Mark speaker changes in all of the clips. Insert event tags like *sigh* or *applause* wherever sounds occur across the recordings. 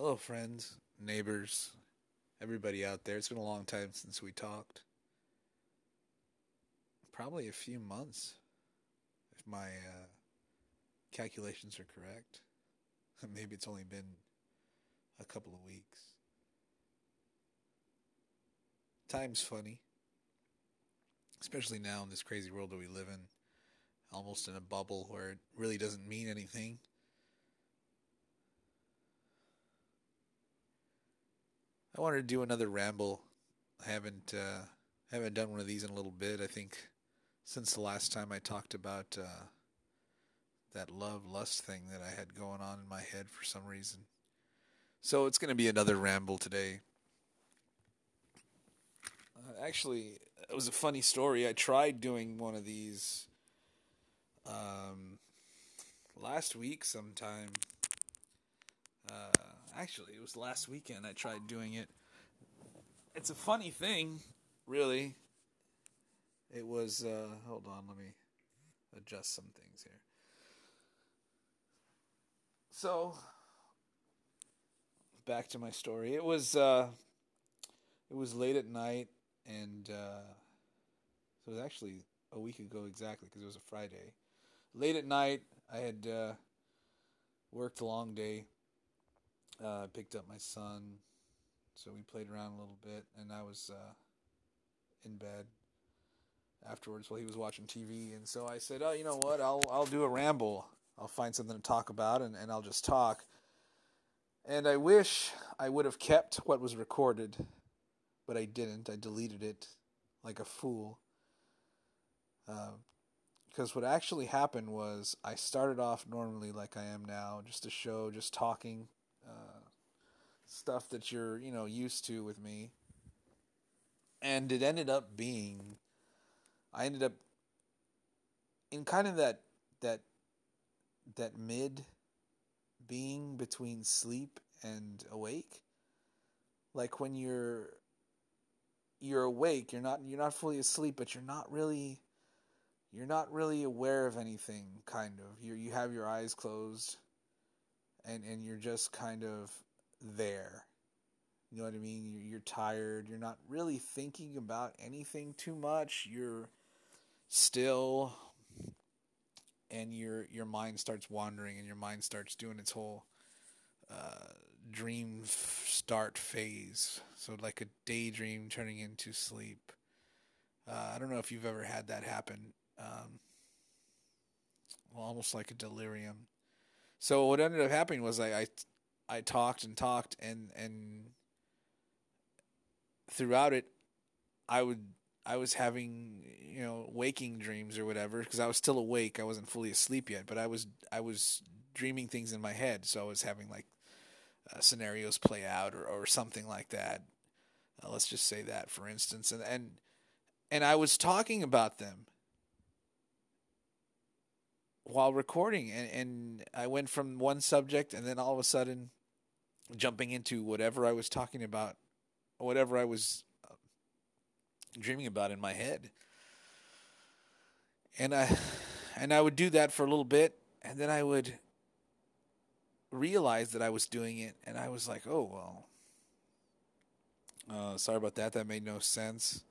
Speaker 1: Hello, friends, neighbors, everybody out there. It's been a long time since we talked. Probably a few months, if my uh, calculations are correct. *laughs* Maybe it's only been a couple of weeks. Time's funny, especially now in this crazy world that we live in, almost in a bubble where it really doesn't mean anything. I wanted to do another ramble. I haven't uh, haven't done one of these in a little bit. I think since the last time I talked about uh, that love lust thing that I had going on in my head for some reason. So it's going to be another ramble today. Uh, actually, it was a funny story. I tried doing one of these um, last week sometime. Uh, actually, it was last weekend I tried doing it. It's a funny thing, really. It was, uh, hold on, let me adjust some things here. So, back to my story. It was, uh, it was late at night, and uh, it was actually a week ago exactly because it was a Friday. Late at night, I had uh, worked a long day uh, picked up my son, so we played around a little bit, and I was uh, in bed afterwards while he was watching TV. And so I said, "Oh, you know what? I'll I'll do a ramble. I'll find something to talk about, and, and I'll just talk." And I wish I would have kept what was recorded, but I didn't. I deleted it like a fool. Because uh, what actually happened was I started off normally like I am now, just a show, just talking, stuff that you're you know used to with me, and it ended up being, I ended up in kind of that that that mid being between sleep and awake. Like when you're you're awake you're not you're not fully asleep but you're not really you're not really aware of anything kind of. You you have your eyes closed and and you're just kind of there. You know what I mean? You're, tired. You're not really thinking about anything too much. You're still, and your your mind starts wandering, and your mind starts doing its whole uh, dream start phase. So like a daydream turning into sleep. Uh, I don't know if you've ever had that happen. Um, well, almost like a delirium. So what ended up happening was I, I, I talked and talked and and throughout it, I would I was having you know waking dreams or whatever because I was still awake. I wasn't fully asleep yet, but I was I was dreaming things in my head. So I was having like uh, scenarios play out or or something like that. Uh, let's just say that for instance, and and and I was talking about them while recording and, and I went from one subject and then all of a sudden jumping into whatever I was talking about whatever I was uh, dreaming about in my head. And I and I would do that for a little bit and then I would realize that I was doing it and I was like oh well uh, sorry about that. That made no sense.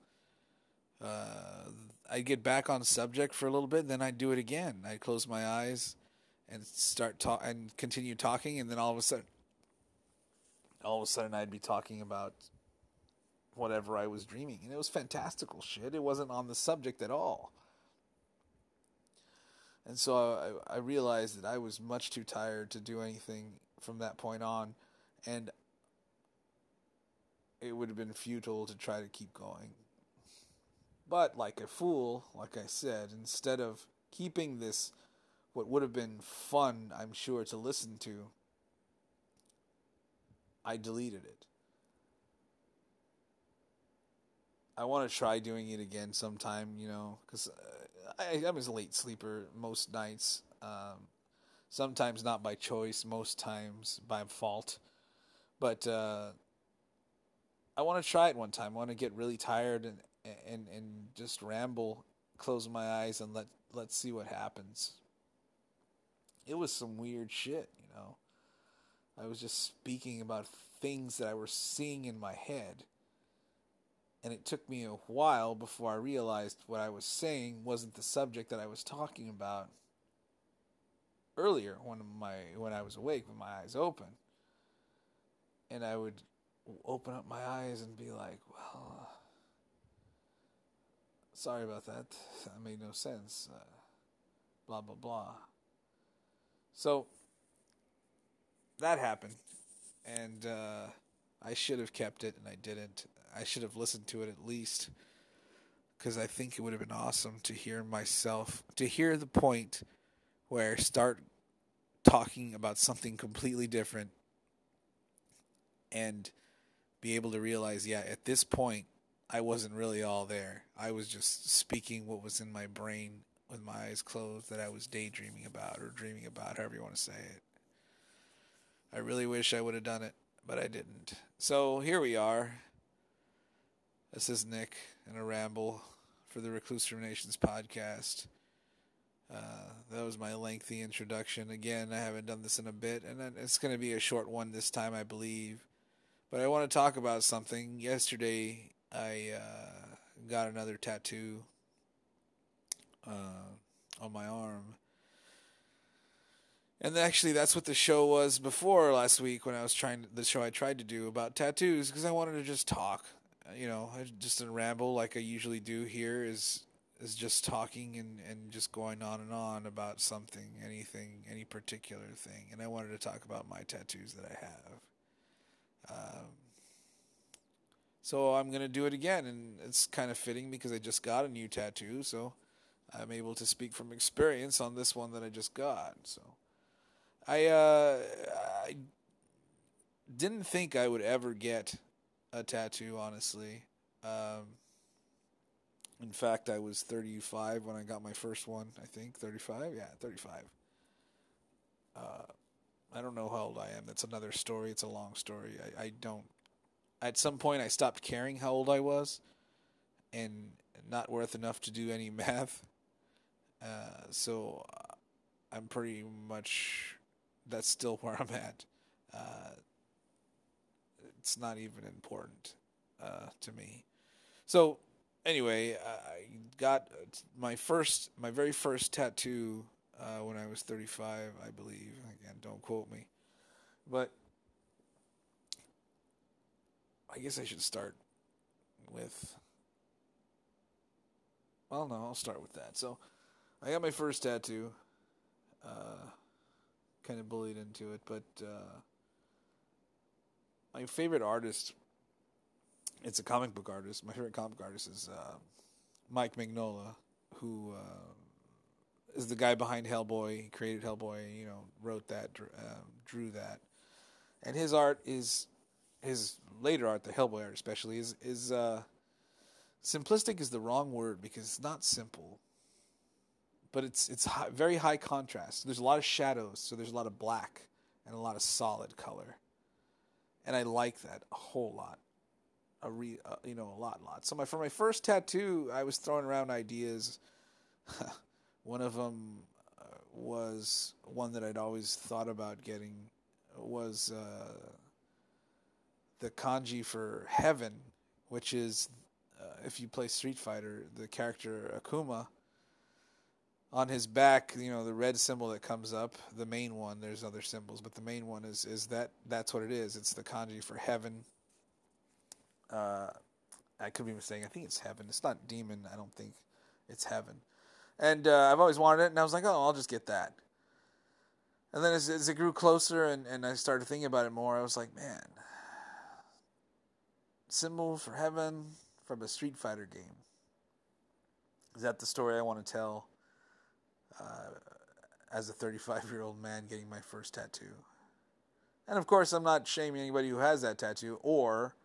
Speaker 1: Uh, I'd get back on subject for a little bit, then I'd do it again. I'd close my eyes and start talk and continue talking, and then all of a sudden, all of a sudden, I'd be talking about whatever I was dreaming, and it was fantastical shit. It wasn't on the subject at all. And so I, I realized that I was much too tired to do anything from that point on, and it would have been futile to try to keep going. But like a fool, like I said, instead of keeping this, what would have been fun, I'm sure, to listen to, I deleted it. I want to try doing it again sometime, you know, because uh, I, I'm a late sleeper most nights. Um, sometimes not by choice, most times by fault. But uh, I want to try it one time. I want to get really tired and and and just ramble, close my eyes and let let's see what happens. It was some weird shit, you know. I was just speaking about things that I was seeing in my head. And it took me a while before I realized what I was saying wasn't the subject that I was talking about earlier when my when I was awake with my eyes open. And I would open up my eyes and be like, "Well, uh, sorry about that. *laughs* That made no sense." Uh, blah blah blah. So that happened, and uh, I should have kept it, and I didn't. I should have listened to it at least, because I think it would have been awesome to hear myself, to hear the point where I start talking about something completely different, and be able to realize, yeah, at this point, I wasn't really all there. I was just speaking what was in my brain with my eyes closed that I was daydreaming about or dreaming about, however you want to say it. I really wish I would have done it, but I didn't. So here we are. This is Nick in a ramble for the Recluse Ruminations podcast. Uh, that was my lengthy introduction. Again, I haven't done this in a bit, and it's going to be a short one this time, I believe. But I want to talk about something. Yesterday, I uh, got another tattoo uh, on my arm. And actually, that's what the show was before last week when I was trying the show I tried to do about tattoos because I wanted to just talk, you know, just a ramble like I usually do here is is just talking and and just going on and on about something, anything, any particular thing, and I wanted to talk about my tattoos that I have. Um, so I'm gonna do it again, and it's kind of fitting because I just got a new tattoo, so I'm able to speak from experience on this one that I just got. So I uh, I didn't think I would ever get a tattoo, honestly. Um, in fact, I was 35 when I got my first one. I think 35. Yeah, 35. Uh, I don't know how old I am. That's another story. It's a long story. I, I don't. At some point, I stopped caring how old I was, and not worth enough to do any *laughs* math. Uh, so uh, I'm pretty much that's still *laughs* where I'm at. Uh, it's not even important uh, to me. So anyway, I got my first, my very first tattoo uh, when I was 35, I believe. Again, don't quote me, but I guess I should start with. Well, no, I'll start with that. So. I got my first tattoo. Uh, kind of bullied into it, but uh, my favorite artist. It's a comic book artist. My favorite comic artist is uh, Mike Mignola, who uh, is the guy behind Hellboy. He created Hellboy. You know, wrote that, um, drew that, and his art is his later art, the Hellboy art especially, is is uh, simplistic is the wrong word because it's not simple but it's it's high, very high contrast. There's a lot of shadows, so there's a lot of black and a lot of solid color, and I like that a whole lot. A re, uh, you know, a lot, lot. So my for my first tattoo, I was throwing around ideas. *laughs* one of them uh, was one that I'd always thought about getting was uh, the kanji for heaven, which is uh, if you play Street Fighter, the character Akuma on his back, you know, the red symbol that comes up, the main one, there's other symbols, but the main one is is that that's what it is. It's the kanji for heaven. Uh, I could be mistaken. I think it's heaven. It's not demon. I don't think it's heaven. And uh, I've always wanted it, and I was like, oh, I'll just get that. And then as, as it grew closer and, and I started thinking about it more, I was like, man, symbol for heaven from a Street Fighter game. Is that the story I want to tell? Uh, as a 35 year old man getting my first tattoo. And of course, I'm not shaming anybody who has that tattoo, or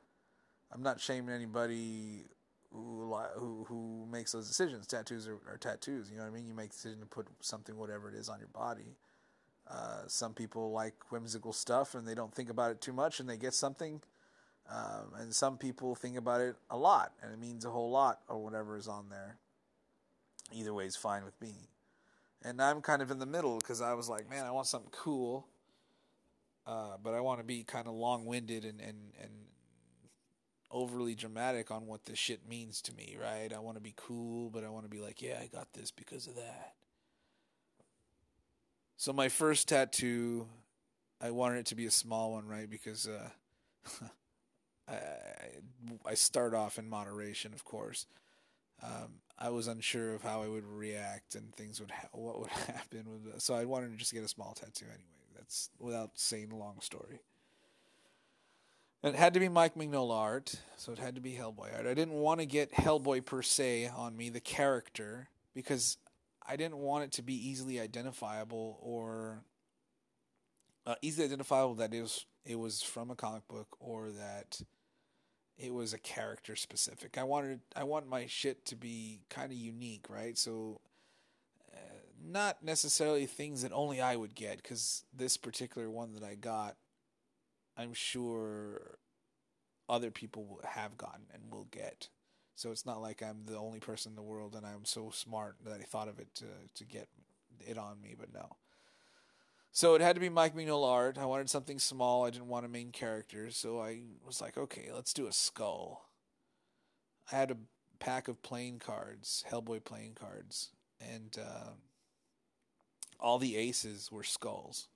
Speaker 1: I'm not shaming anybody who who, who makes those decisions. Tattoos are, are, tattoos. You know what I mean? You make the decision to put something, whatever it is, on your body. Uh, some people like whimsical stuff and they don't think about it too much and they get something. Um, and some people think about it a lot and it means a whole lot or whatever is on there. Either way is fine with me and I'm kind of in the middle because I was like, man, I want something cool, uh, but I want to be kind of long winded and, and, and overly dramatic on what this shit means to me, right? I want to be cool, but I want to be like, yeah, I got this because of that. So my first tattoo, I wanted it to be a small one, right? Because uh, *laughs* I, I start off in moderation, of course. Um, I was unsure of how I would react and things would ha- what would *laughs* happen so I wanted to just get a small tattoo anyway. That's without saying a long story. It had to be Mike Mignola art, so it had to be Hellboy art. I didn't want to get Hellboy per se on me, the character, because I didn't want it to be easily identifiable or uh, easily identifiable that it was it was from a comic book or that it was a character specific. I wanted I want my shit to be kind of unique, right? So uh, not necessarily things that only I would get cuz this particular one that I got I'm sure other people have gotten and will get. So it's not like I'm the only person in the world and I'm so smart that I thought of it to to get it on me, but no. So it had to be Mike art. I wanted something small. I didn't want a main character, so I was like, okay, let's do a skull. I had a pack of playing cards, Hellboy playing cards, and uh, all the aces were skulls.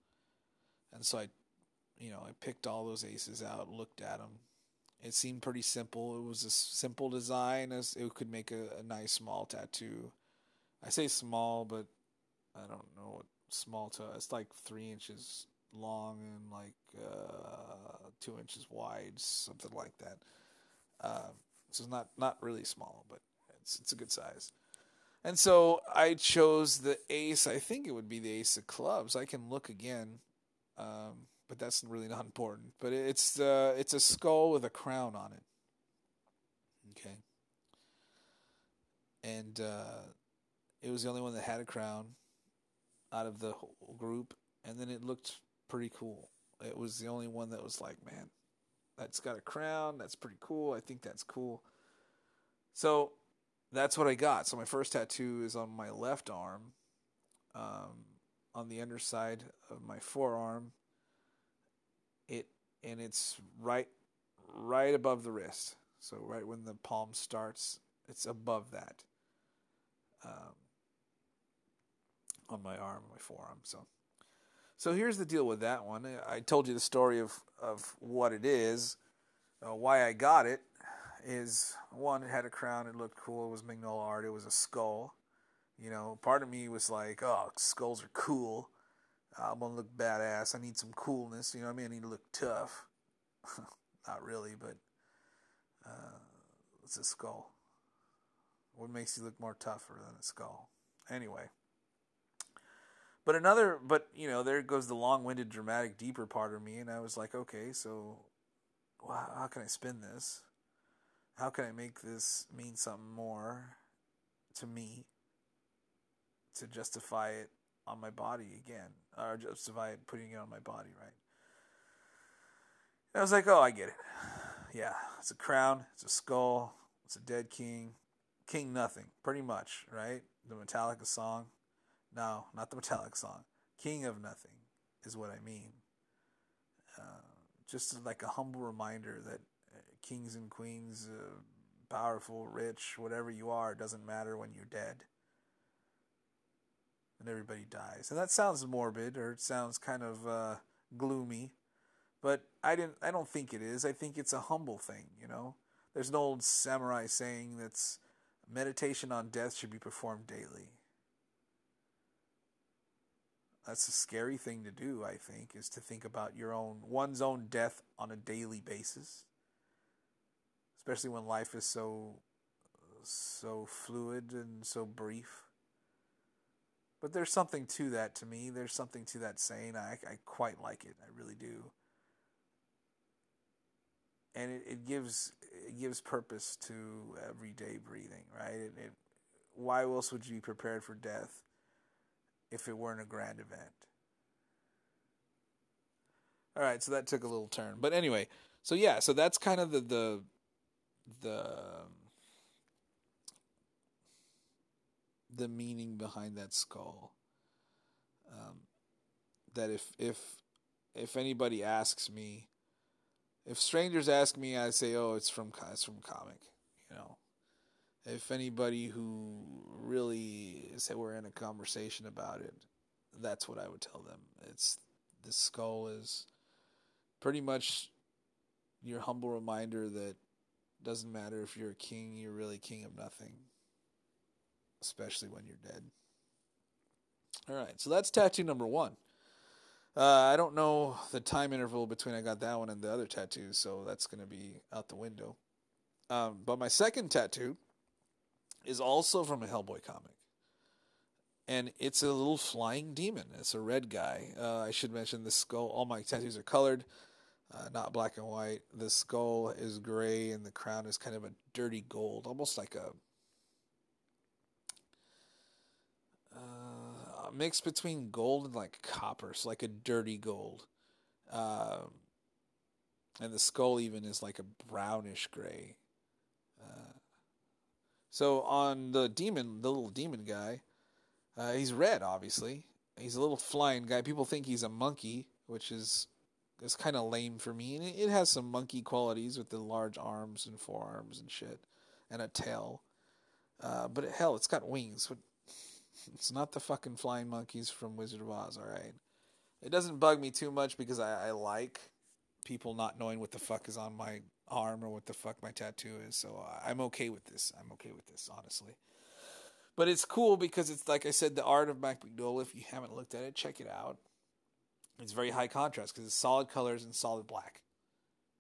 Speaker 1: And so I, you know, I picked all those aces out, looked at them. It seemed pretty simple. It was a simple design, it could make a, a nice small tattoo. I say small, but I don't know what small to it's like three inches long and like uh, two inches wide, something like that. Uh, so it's not not really small, but it's it's a good size. And so I chose the ace. I think it would be the ace of clubs. I can look again, um, but that's really not *laughs* important. But it's uh, it's a skull with a crown on it. Okay. And uh, it was the only one that had a crown out of the whole group, and then it looked pretty cool. It was the only one that was like, man, that's got a crown. That's pretty cool. I think that's cool. So that's what I got. So my first tattoo is on my left arm, um, on the underside of my forearm. It and it's right, right above the wrist. So right when the palm starts, it's above that. Um, on my arm, my forearm. So, so here's the deal with that one. I told you the story of of what it is, uh, why I got it. Is one, it had a crown, it looked cool. It was Mignola art. It was a skull. You know, part of me was like, oh, skulls are cool. I'm gonna look badass. I need some coolness. You know what I mean? I need to look tough. *laughs* Not really, but uh, it's a skull. What makes you look more tougher than a skull? Anyway. But another, but you know, there goes the long-winded, dramatic, deeper part of me, and I was like, okay, so well, how can I spin this? How can I make this mean something more to me to justify it on my body again, or justify putting it on my body, right? And I was like, oh, I get it. Yeah, it's a crown, it's a skull, it's a dead king, king nothing, pretty much, right? The Metallica song no, not the Metallic song. King of Nothing is what I mean. Uh, just like a humble reminder that uh, kings and queens, uh, powerful, rich, whatever you are, it doesn't matter when you're dead. And everybody dies. And that sounds morbid or it sounds kind of uh, gloomy, but I didn't. I don't think it is. I think it's a humble thing. You know, there's an old samurai saying that's meditation on death should be performed daily. That's a scary thing to do, I think, is to think about your own one's own death on a daily basis. Especially when life is so so fluid and so brief. But there's something to that to me. There's something to that saying. I, I quite like it. I really do. And it, it gives it gives purpose to everyday breathing, right? It, it, why else would you be prepared for death if it weren't a grand event. All right, so that took a little turn, but anyway, so yeah, so that's kind of the the the the meaning behind that skull. Um, that if if if anybody asks me, if strangers ask me, I say, "Oh, it's from it's from comic,". If anybody who really say we're in a conversation about it, that's what I would tell them. It's the skull is pretty much your humble reminder that doesn't matter if you're a king, you're really king of nothing, especially when you're dead. All right, so that's tattoo number one. Uh, I don't know the time interval between I got that one and the other tattoo, so that's going to be out the window. Um, but my second tattoo is also from a Hellboy comic. And it's a little flying demon. It's a red guy. Uh, I should mention the skull. All my tattoos are colored, uh, not black and white. The skull is gray, and the crown is kind of a dirty gold, almost like a uh, mix between gold and like copper, so like a dirty gold. Um, and the skull even is like a brownish gray. So on the demon, the little demon guy, uh, he's red, obviously. He's a little flying guy. People think he's a monkey, which is is kind of lame for me. And it, it has some monkey qualities with the large arms and forearms and shit, and a tail. Uh, but hell, it's got wings. *laughs* It's not the fucking flying monkeys from Wizard of Oz, all right. It doesn't bug me too much because I, I like people not knowing what the fuck is on my arm or what the fuck my tattoo is. So I'm okay with this. I'm okay with this, honestly. But it's cool because it's like I said, the art of Mike Mignola. If you haven't looked at it, check it out. It's very high contrast because it's solid colors and solid black,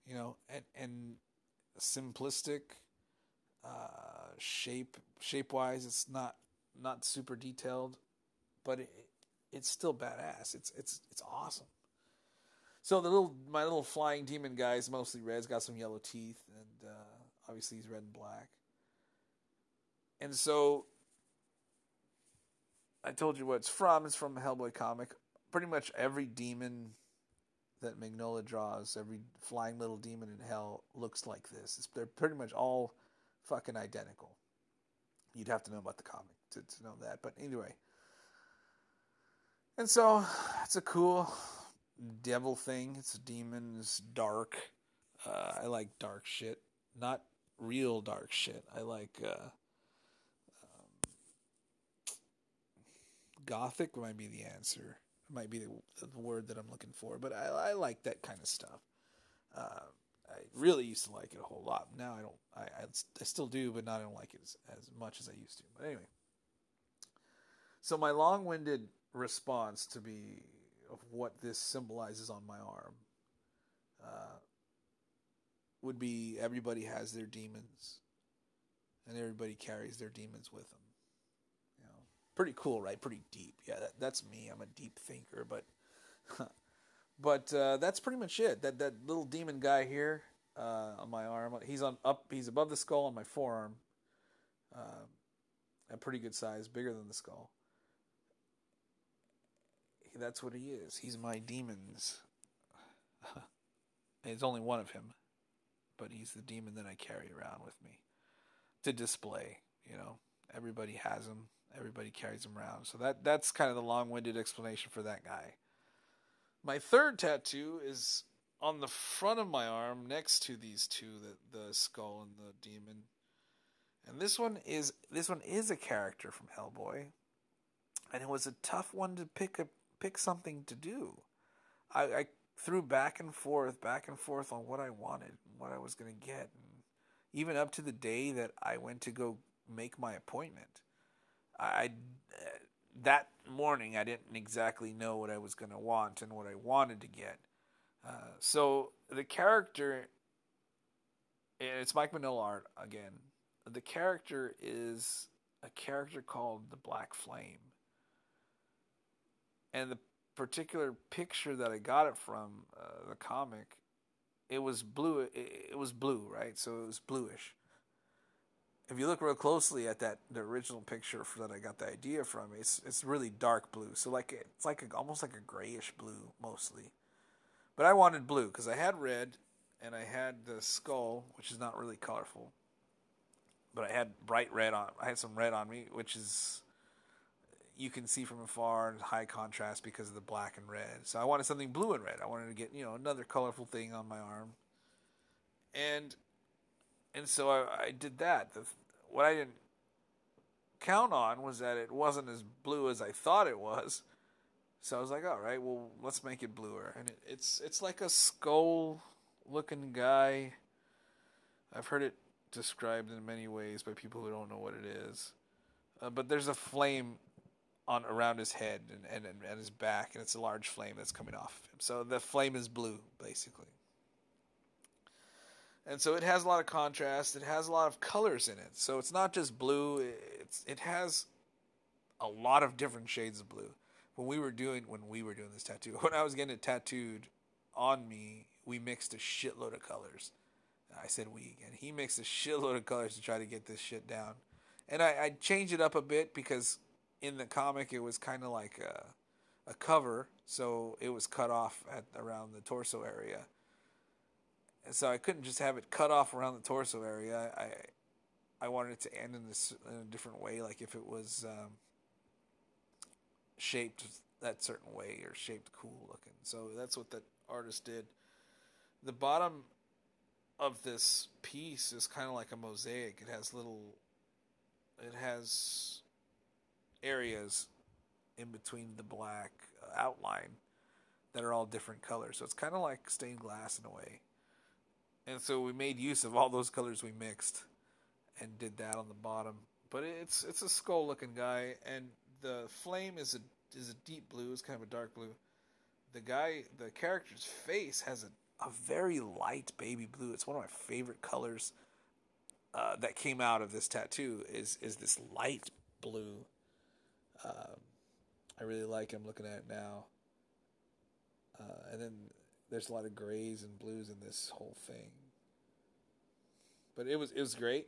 Speaker 1: you know, and and simplistic uh, shape shape wise. It's not not super detailed, but it, it's still badass. It's it's it's awesome. So the little my little flying demon guy is mostly red. He's got some yellow teeth, and uh, obviously he's red and black. And so I told you what it's from. It's from a Hellboy comic. Pretty much every demon that Mignola draws, every flying little demon in hell looks like this. It's, they're pretty much all fucking identical. You'd have to know about the comic to, to know that. But anyway. And so it's a cool devil thing. It's a demon. It's dark. Uh, I like dark shit. Not real dark shit. I like uh, gothic might be the answer. It Might be the, the word that I'm looking for, but I, I like that kind of stuff. Uh, I really used to like it a whole lot. Now I don't. I, I, I still do, but not I don't like it as, as much as I used to. But anyway, so my long-winded response to be of what this symbolizes on my arm uh, would be everybody has their demons, and everybody carries their demons with them pretty cool, right? Pretty deep. Yeah, that, that's me. I'm a deep thinker, but *laughs* but uh, that's pretty much it. That that little demon guy here uh, on my arm. He's on up. He's above the skull on my forearm. Uh, a pretty good size, bigger than the skull. That's what he is. He's my demons. *laughs* it's only one of him, but he's the demon that I carry around with me to display. You know, everybody has him everybody carries them around. So that that's kind of the long-winded explanation for that guy. My third tattoo is on the front of my arm next to these two, the the skull and the demon. And this one is this one is a character from Hellboy. And it was a tough one to pick a pick something to do. I, I threw back and forth, back and forth on what I wanted, what I was going to get, and even up to the day that I went to go make my appointment. I that morning I didn't exactly know what I was going to want and what I wanted to get. Uh, so the character, it's Mike Mignola art again. The character is a character called the Black Flame, and the particular picture that I got it from uh, the comic, it was blue. It, it was blue, right? So it was bluish if you look real closely at that the original picture that I got the idea from, it's it's really dark blue. So like it's like a, almost like a grayish blue mostly. But I wanted blue because I had red and I had the skull, which is not really colorful. But I had bright red on. I had some red on me, which is you can see from afar and high contrast because of the black and red. So I wanted something blue and red. I wanted to get you know another colorful thing on my arm, and and so I, I did that. The, what I didn't count on was that it wasn't as blue as I thought it was. So I was like, all right, well, let's make it bluer. And it, it's it's like a skull looking guy. I've heard it described in many ways by people who don't know what it is. Uh, but there's a flame on around his head and, and, and his back, and it's a large flame that's coming off of him. So the flame is blue, basically. And so it has a lot of contrast. It has a lot of colors in it. So it's not just blue. It's it has a lot of different shades of blue. When we were doing when we were doing this tattoo, *laughs* when I was getting it tattooed on me, we mixed a shitload of colors. I said we, and he mixed a shitload of colors to try to get this shit down. And I, I changed it up a bit because in the comic it was kind of like a, a cover, so it was cut off at around the torso area. And so I couldn't just have it cut off around the torso area. I I wanted it to end in this in a different way, like if it was um, shaped that certain way or shaped cool looking. So that's what that artist did. The bottom of this piece is kind of like a mosaic. It has little, it has areas in between the black uh, outline that are all different colors. So it's kind of like stained glass in a way. And so we made use of all those colors we mixed and did that on the bottom. But it's it's a skull looking guy and the flame is a is a deep blue, it's kind of a dark blue. The guy the character's face has a a very light baby blue. It's one of my favorite colors uh, that came out of this tattoo. Is is this light blue? Um, I really like. I'm looking at it now. Uh, and then there's a lot of grays and blues in this whole thing. But it was it was great.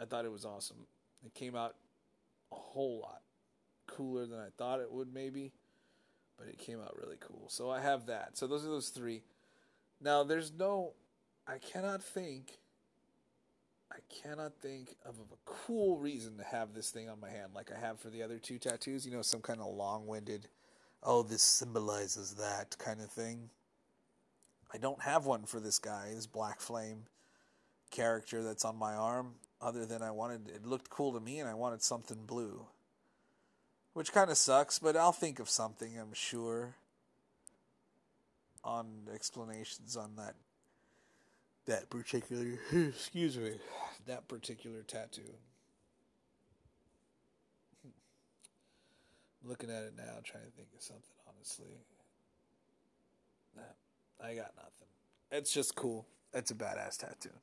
Speaker 1: I thought it was awesome. It came out a whole lot cooler than I thought it would maybe, but it came out really cool. So I have that. So those are those three. Now, there's no, I cannot think, I cannot think of a cool reason to have this thing on my hand like I have for the other two tattoos. You know, some kind of long winded, oh, this symbolizes that kind of thing. I don't have one for this guy, this Black Flame character that's on my arm, other than I wanted, it looked cool to me and I wanted something blue. Which kind of sucks, but I'll think of something, I'm sure on explanations on that that particular *laughs* excuse me that particular tattoo. *laughs* Looking at it now, trying to think of something. Honestly, nah, I got nothing. It's just cool. It's a badass tattoo.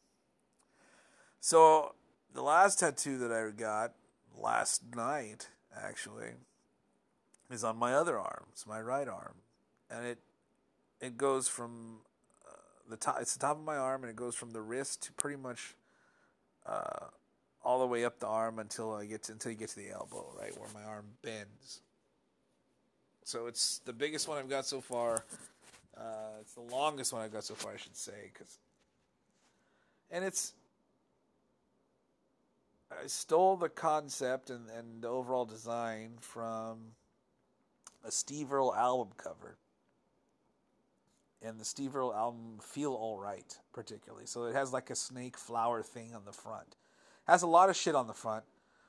Speaker 1: So the last tattoo that I got last night, actually, is on my other arm. It's my right arm, and it it goes from the top. It's the top of my arm, and it goes from the wrist to pretty much uh, all the way up the arm until I get to, until you get to the elbow, right where my arm bends. So it's the biggest one I've got so far. Uh, it's the longest one I've got so far, I should say, because and it's I stole the concept and, and the overall design from a Steve Earle album cover and the Steve Earle album Feel Alright, particularly. So it has like a snake flower thing on the front. It has a lot of shit on the front,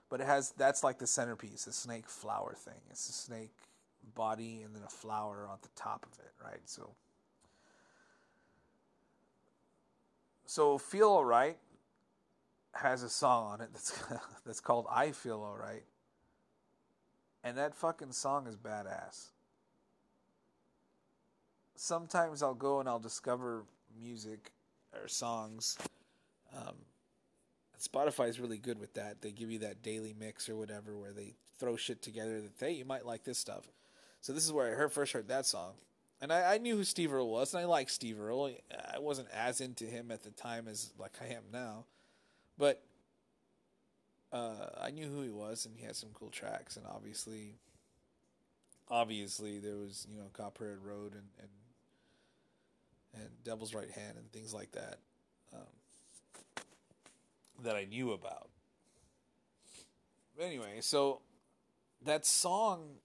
Speaker 1: but it has that's like the centerpiece, a snake flower thing. It's a snake body and then a flower on the top of it, right? So So Feel Alright has a song on it that's *laughs* that's called I Feel Alright. And that fucking song is badass sometimes I'll go and I'll discover music or songs. Um, Spotify is really good with that. They give you that daily mix or whatever where they throw shit together that hey, you might like this stuff. So this is where I heard, first heard that song, and I, I knew who Steve Earle was, and I like Steve Earle. I wasn't as into him at the time as like I am now, but uh, I knew who he was, and he had some cool tracks, and obviously, obviously there was you know Copperhead Road and, and and Devil's Right Hand and things like that um, that I knew about. But Anyway, so that song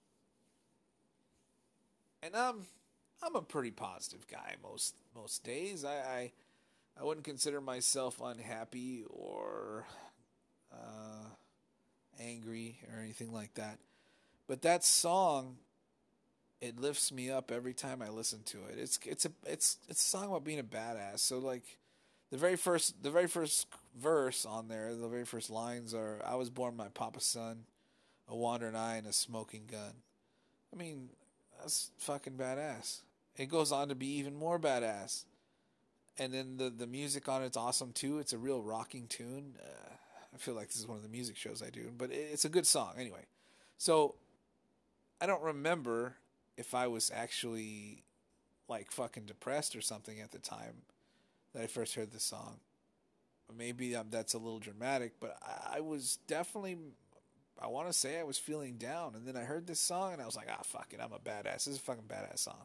Speaker 1: and I'm I'm a pretty positive guy most most days. I I, I wouldn't consider myself unhappy or uh, angry or anything like that. But that song it lifts me up every time I listen to it. It's it's a it's it's a song about being a badass. So like the very first the very first verse on there, the very first lines are I was born my papa's son, a wandering eye and a smoking gun. I mean, that's fucking badass. It goes on to be even more badass. And then the the music on it's awesome too. It's a real rocking tune. Uh, I feel like this is one of the music shows I do, but it's a good song anyway. So I don't remember if I was actually like fucking depressed or something at the time that I first heard the song. Maybe um, that's a little dramatic, but I, I was definitely I want to say I was feeling down, and then I heard this song, and I was like, ah, fuck it, I'm a badass. This is a fucking badass song.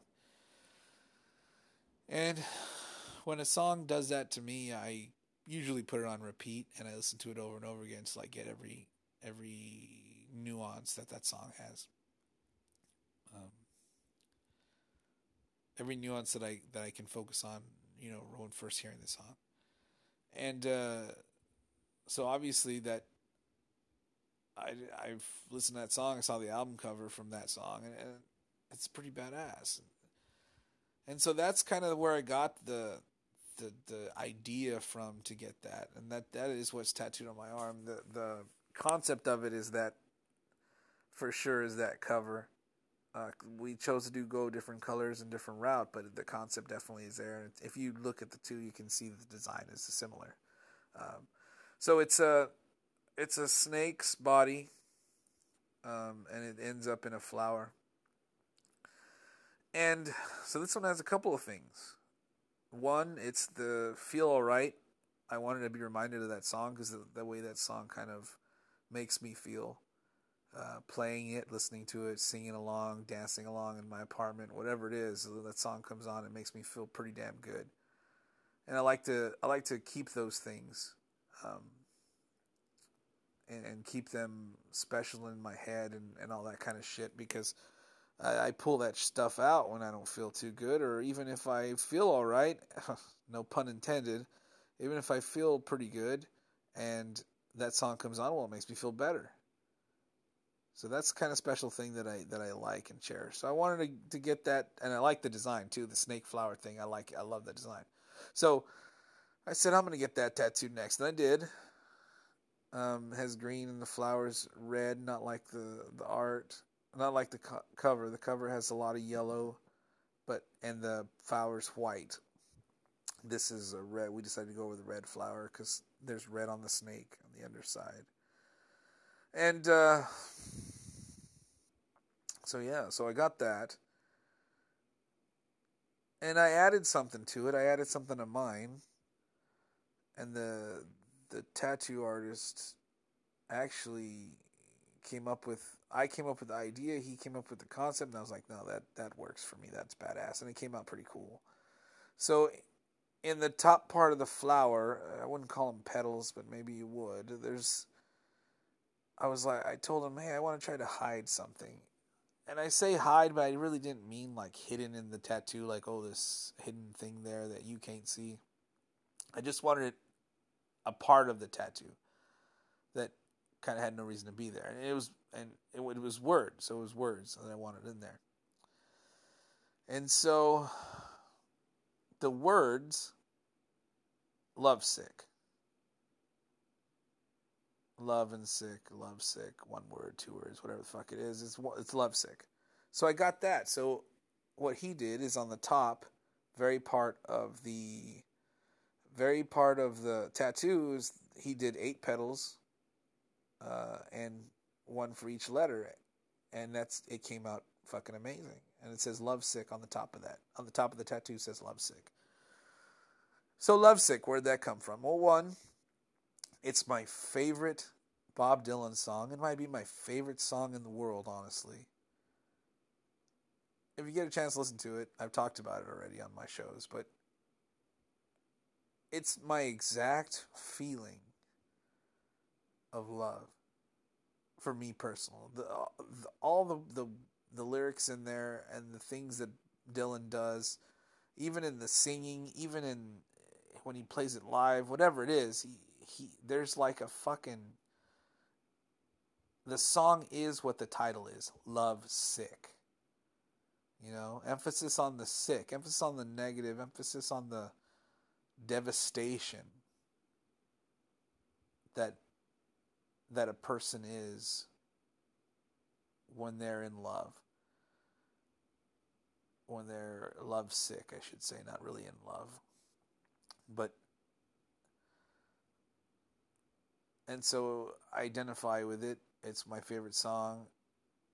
Speaker 1: And when a song does that to me, I usually put it on repeat, and I listen to it over and over again until I get every every nuance that that song has. Every nuance that I that I can focus on, you know, when first hearing the song, and uh, so obviously that I, I've listened to that song. I saw the album cover from that song, and, and it's pretty badass. And so that's kind of where I got the the the idea from to get that, and that that is what's tattooed on my arm. The the concept of it is that for sure is that cover. Uh, we chose to do go different colors and different route, but the concept definitely is there. If you look at the two, you can see the design is similar. Um, so it's a it's a snake's body, um, and it ends up in a flower. And so this one has a couple of things. One, it's the feel alright. I wanted to be reminded of that song because the, the, way that song kind of makes me feel. Uh, playing it, listening to it, singing along, dancing along in my apartment, whatever it is, that song comes on, it makes me feel pretty damn good. And I like to I like to keep those things. Um, and, and keep them special in my head and, and all that kind of shit because I, I pull that stuff out when I don't feel too good, or even if I feel all right, *laughs* no pun intended, even if I feel pretty good and that song comes on, well, it makes me feel better. So that's kind of special thing that I that I like and cherish. So I wanted to, to get that, and I like the design too, the snake flower thing. I like I love the design. So I said I'm gonna get that tattooed next, and I did. Um, has green and the flowers red, not like the the art, not like the co- cover. The cover has a lot of yellow, but and the flowers white. This is a red. We decided to go with the red flower because there's red on the snake on the underside. And uh, so yeah, so I got that. And I added something to it. I added something of mine. And the the tattoo artist actually came up with I came up with the idea, he came up with the concept, and I was like, no, that that works for me. That's badass, and it came out pretty cool. So, in the top part of the flower, I wouldn't call them petals, but maybe you would. There's, I was like, I told him, hey, I want to try to hide something, and I say hide, but I really didn't mean like hidden in the tattoo, like oh, this hidden thing there that you can't see. I just wanted it a part of the tattoo that kind of had no reason to be there. And it was and it, it was words, so it was words that I wanted in there. And so the words love sick. Love and sick, love sick, one word, two words, whatever the fuck it is. It's it's love sick. So I got that. So what he did is on the top, very part of the very part of the tattoos, he did eight petals, uh, and one for each letter, and that's it came out fucking amazing. And it says "lovesick" on the top of that. On the top of the tattoo says "lovesick." So "lovesick," where'd that come from? Well, one, it's my favorite Bob Dylan song. It might be my favorite song in the world, honestly. If you get a chance to listen to it, I've talked about it already on my shows, but it's my exact feeling of love. for me personal. The, the all the, the the lyrics in there and the things that Dylan does, even in the singing, even in when he plays it live, whatever it is, he, he there's like a fucking the song is what the title is, Love Sick. You know, emphasis on the sick, emphasis on the negative, emphasis on the devastation that that a person is when they're in love. When they're love sick, I should say, not really in love. But and so I identify with it. It's my favorite song.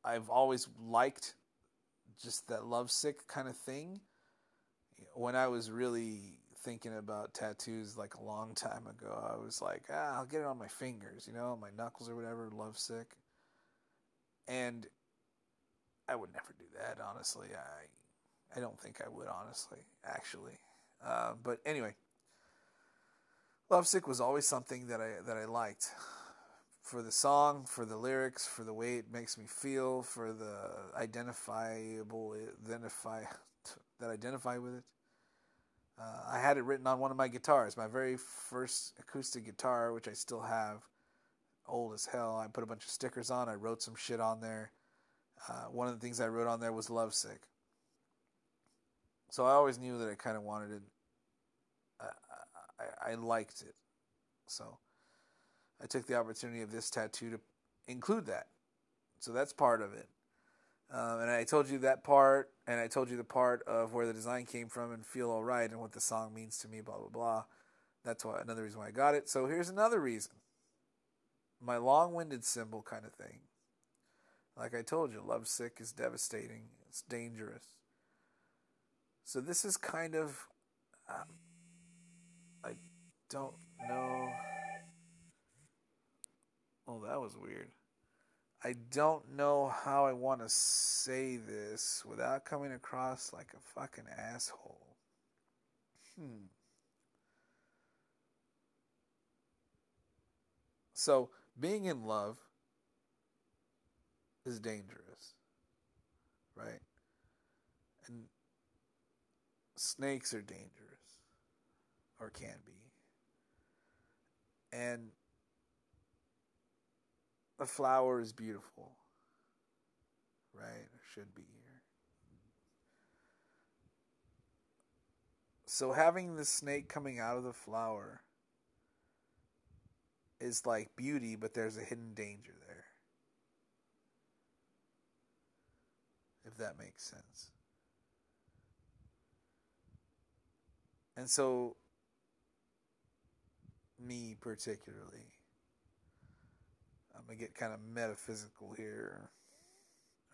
Speaker 1: I've always liked just that lovesick kind of thing. When I was really thinking about tattoos like a long time ago, I was like, ah, I'll get it on my fingers, you know, my knuckles or whatever, lovesick. And I would never do that, honestly. I I don't think I would, honestly, actually. Uh, but anyway, lovesick was always something that I that I liked for the song, for the lyrics, for the way it makes me feel, for the identifiable identify *laughs* that identify with it. Uh, I had it written on one of my guitars, my very first acoustic guitar, which I still have, old as hell. I put a bunch of stickers on. I wrote some shit on there. Uh, one of the things I wrote on there was "Lovesick." So I always knew that I kind of wanted it. I, I liked it, so I took the opportunity of this tattoo to include that. So that's part of it. Um, and I told you that part, and I told you the part of where the design came from and feel all right and what the song means to me, blah, blah, blah. That's why another reason why I got it. So here's another reason my long winded symbol kind of thing. Like I told you, lovesick is devastating, it's dangerous. So this is kind of. Um, don't know. Oh, that was weird. I don't know how I want to say this without coming across like a fucking asshole. Hmm. So, being in love is dangerous, right? And snakes are dangerous, or can be. And the flower is beautiful, right? Or should be here. So having the snake coming out of the flower is like beauty, but there's a hidden danger there. If that makes sense. And so, me particularly, I'm gonna get kind of metaphysical here,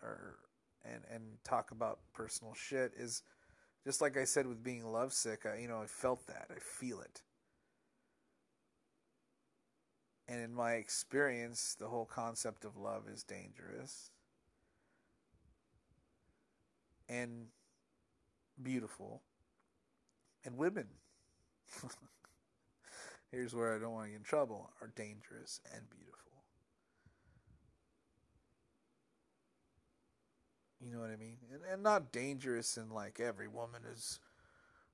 Speaker 1: or and and talk about personal shit. Is just like I said with being lovesick. I, you know, I felt that. I feel it. And in my experience, the whole concept of love is dangerous and beautiful. And women, *laughs* here's where I don't want to get in trouble, are dangerous and beautiful. You know what I mean? And, and not dangerous in like every woman is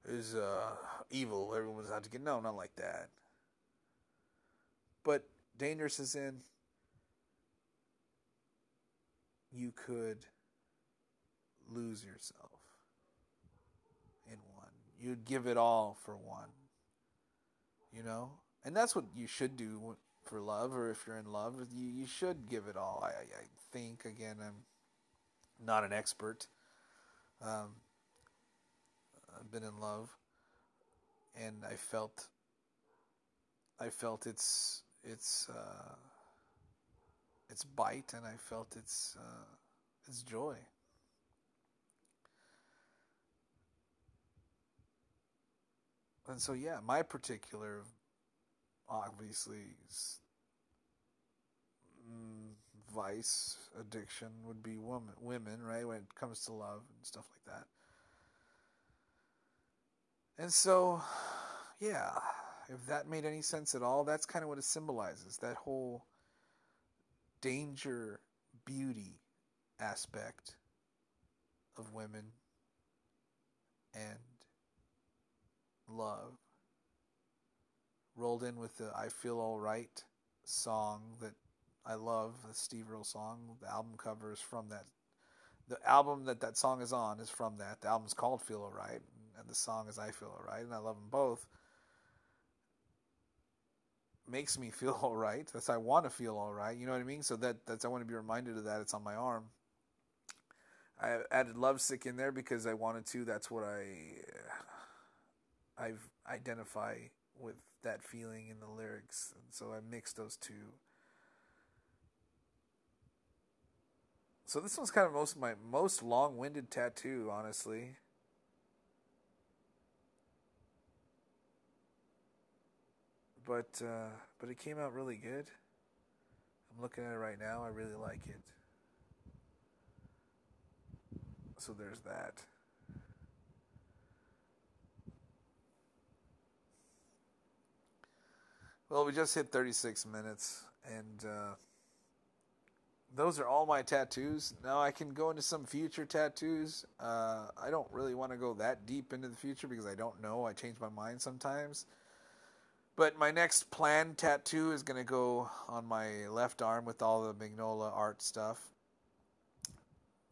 Speaker 1: is uh, evil. Everyone's out to get no, not like that. But dangerous is in you could lose yourself in one. You'd give it all for one. You know? And that's what you should do for love, or if you're in love, you, you should give it all. I, I think, again, I'm not an expert. Um, I've been in love, and I felt, I felt its its uh, its bite, and I felt its uh, its joy. And so, yeah, my particular, obviously, mm, vice addiction would be woman, women, right? When it comes to love and stuff like that. And so, yeah, if that made any sense at all, that's kind of what it symbolizes. That whole danger beauty aspect of women and love rolled in with the I Feel Alright song that I love, the Steve Earle song. The album cover is from that. The album that that song is on is from that. The album's called Feel Alright, and the song is I Feel Alright, and I love them both. Makes me *laughs* feel alright. That's I want to feel alright. You know what I mean? So that that's I want to be reminded of that. It's on my arm. I added lovesick in there because I wanted to. That's what I I've identify with that feeling in the lyrics, and so I mixed those two. So this one's kind of most my most long-winded tattoo, honestly. But uh, but it came out really good. I'm looking at it right now. I really like it. So there's that. Well, we just hit 36 minutes, and uh, those are all my tattoos. Now I can go into some future tattoos. Uh, I don't really want to go that deep into the future because I don't know. I change my mind sometimes. But my next planned tattoo is going to go on my left arm with all the Mignola art stuff.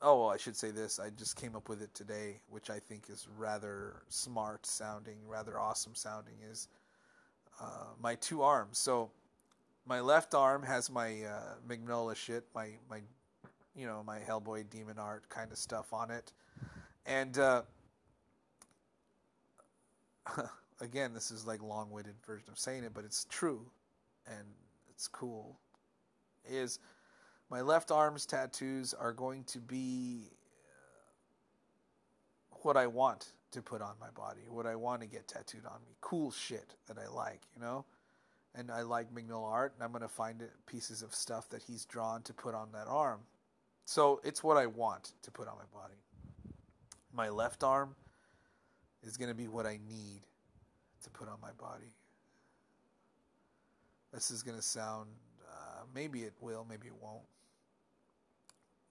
Speaker 1: Oh, well, I should say this. I just came up with it today, which I think is rather smart sounding, rather awesome sounding. Is uh, my two arms. So my left arm has my uh, Mignola shit, my my you know my Hellboy demon art kind of stuff on it, and uh, *laughs* again, this is like long-winded version of saying it, but it's true, and it's cool. Is my left arm's tattoos are going to be uh, what I want to put on my body, what I want to get tattooed on me. Cool shit that I like, you know? And I like Mignola art, and I'm going to find pieces of stuff that he's drawn to put on that arm. So it's what I want to put on my body. My left arm is going to be what I need to put on my body. This is going to sound, uh, maybe it will, maybe it won't.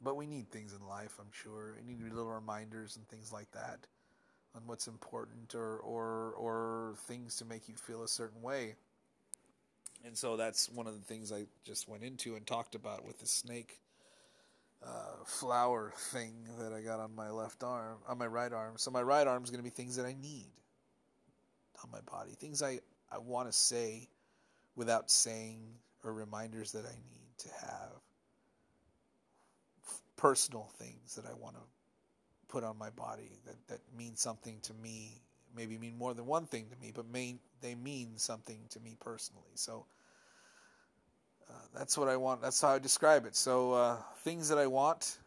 Speaker 1: But we need things in life, I'm sure. We need little reminders and things like that on what's important or or or things to make you feel a certain way. And so that's one of the things I just went into and talked about with the snake uh, flower thing that I got on my left arm, on my right arm. So my right arm is going to be things that I need on my body, things I, I want to say without saying, or reminders that I need to have, personal things that I want to put on my body that, that mean something to me, maybe mean more than one thing to me, but may, they mean something to me personally. So uh, that's what I want. That's how I describe it. So uh, things that I want,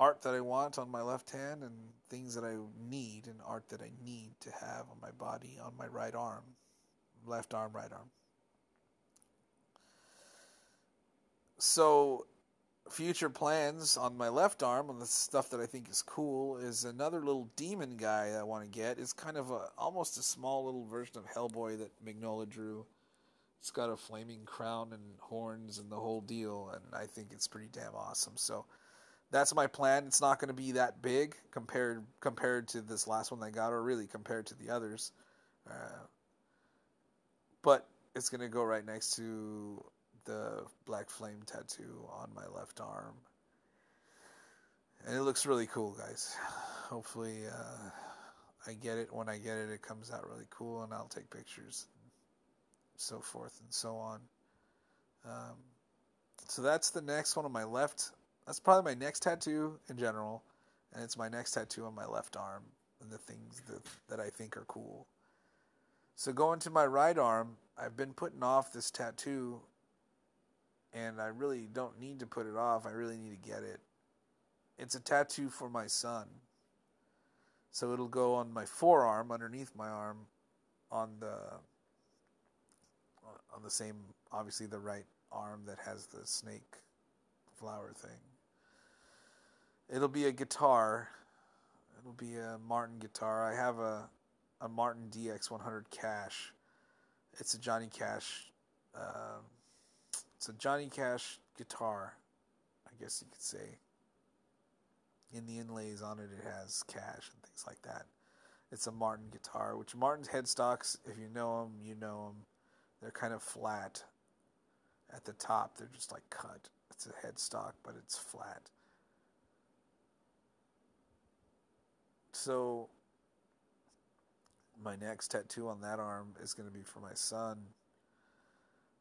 Speaker 1: art that I want on my left hand, and things that I need and art that I need to have on my body, on my right arm, left arm, right arm. So future plans on my left arm on the stuff that I think is cool is another little demon guy I want to get. It's kind of a almost a small little version of Hellboy that Mignola drew. It's got a flaming crown and horns and the whole deal, and I think it's pretty damn awesome. So that's my plan. It's not going to be that big compared compared to this last one I got, or really compared to the others. Uh, but it's going to go right next to the black flame tattoo on my left arm. And it looks really cool, guys. Hopefully, uh, I get it. When I get it, it comes out really cool, and I'll take pictures, and so forth and so on. Um, so that's the next one on my left. That's probably my next tattoo in general, and it's my next tattoo on my left arm, and the things that, that I think are cool. So going to my right arm, I've been putting off this tattoo and I really don't need to put it off. I really need to get it. It's a tattoo for my son. So it'll go on my forearm underneath my arm on the on the same obviously the right arm that has the snake flower thing. It'll be a guitar. It'll be a Martin guitar. I have a a Martin DX100 Cash. It's a Johnny Cash um, it's a Johnny Cash guitar, I guess you could say. In the inlays on it, it has Cash and things like that. It's a Martin guitar, which Martin's headstocks, if you know them, you know them. They're kind of flat at the top. They're just like cut. It's a headstock, but it's flat. So my next tattoo on that arm is going to be for my son.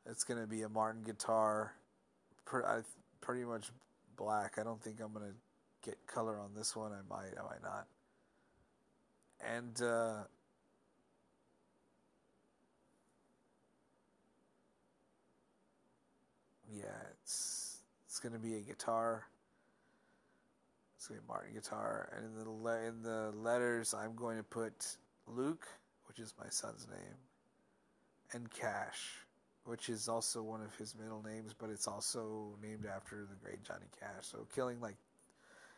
Speaker 1: It's going to be a Martin guitar, pretty much black. I don't think I'm going to get color on this one. I might, I might not. And uh, yeah, it's it's going to be a guitar. It's going to be a Martin guitar, and in the le- in the letters, I'm going to put Luke, which is my son's name, and Cash, which is also one of his middle names, but it's also named after the great Johnny Cash. So killing like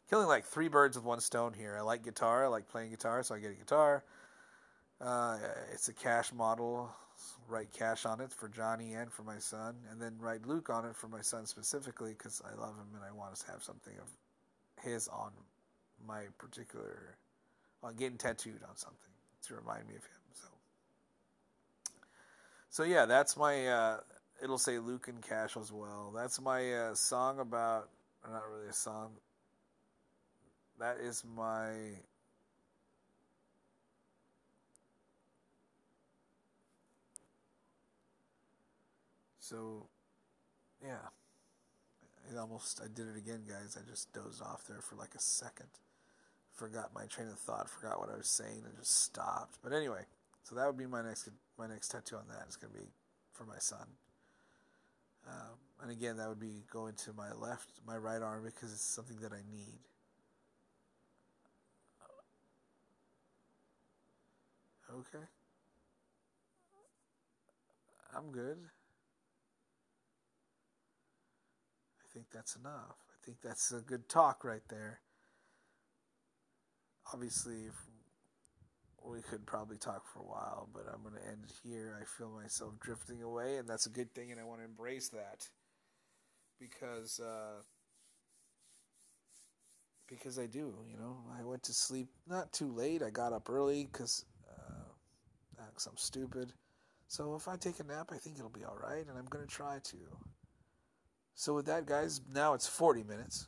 Speaker 1: killing like three birds with one stone here. I like guitar, I like playing guitar, so I get a guitar. Uh, it's a Cash model. Write Cash on it for Johnny and for my son, and then write Luke on it for my son specifically because I love him and I want to have something of his on my particular, on getting tattooed on something to remind me of him. So, yeah, that's my. Uh, it'll say Luke and Cash as well. That's my uh, song about. Not really a song. That is my. So, yeah. It almost, I did it again, guys. I just dozed off there for like a second forgot my train of thought, forgot what I was saying, and just stopped. But anyway, so that would be my next my next tattoo on that is going to be for my son. Um, and again, that would be going to my left, my right arm because it's something that I need. Okay. I'm good. I think that's enough. I think that's a good talk right there obviously we could probably talk for a while, but I'm going to end here. I feel myself drifting away, and that's a good thing, and I want to embrace that because uh, because I do. You know, I went to sleep not too late. I got up early because uh, I'm stupid. So if I take a nap, I think it'll be all right, and I'm going to try to. So with that, guys, now it's 40 minutes.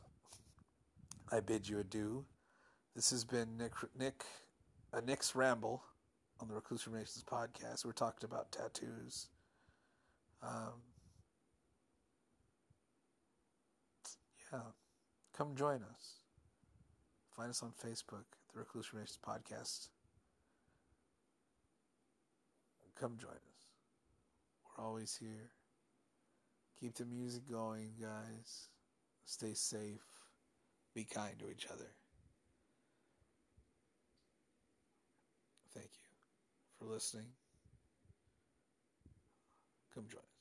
Speaker 1: I bid you adieu. This has been Nick Nick a Nick's ramble on the Recluse Nations podcast. We're talking about tattoos. Um, yeah, come join us. Find us on Facebook, the Recluse Nations podcast. Come join us. We're always here. Keep the music going, guys. Stay safe. Be kind to each other. For listening. Come join.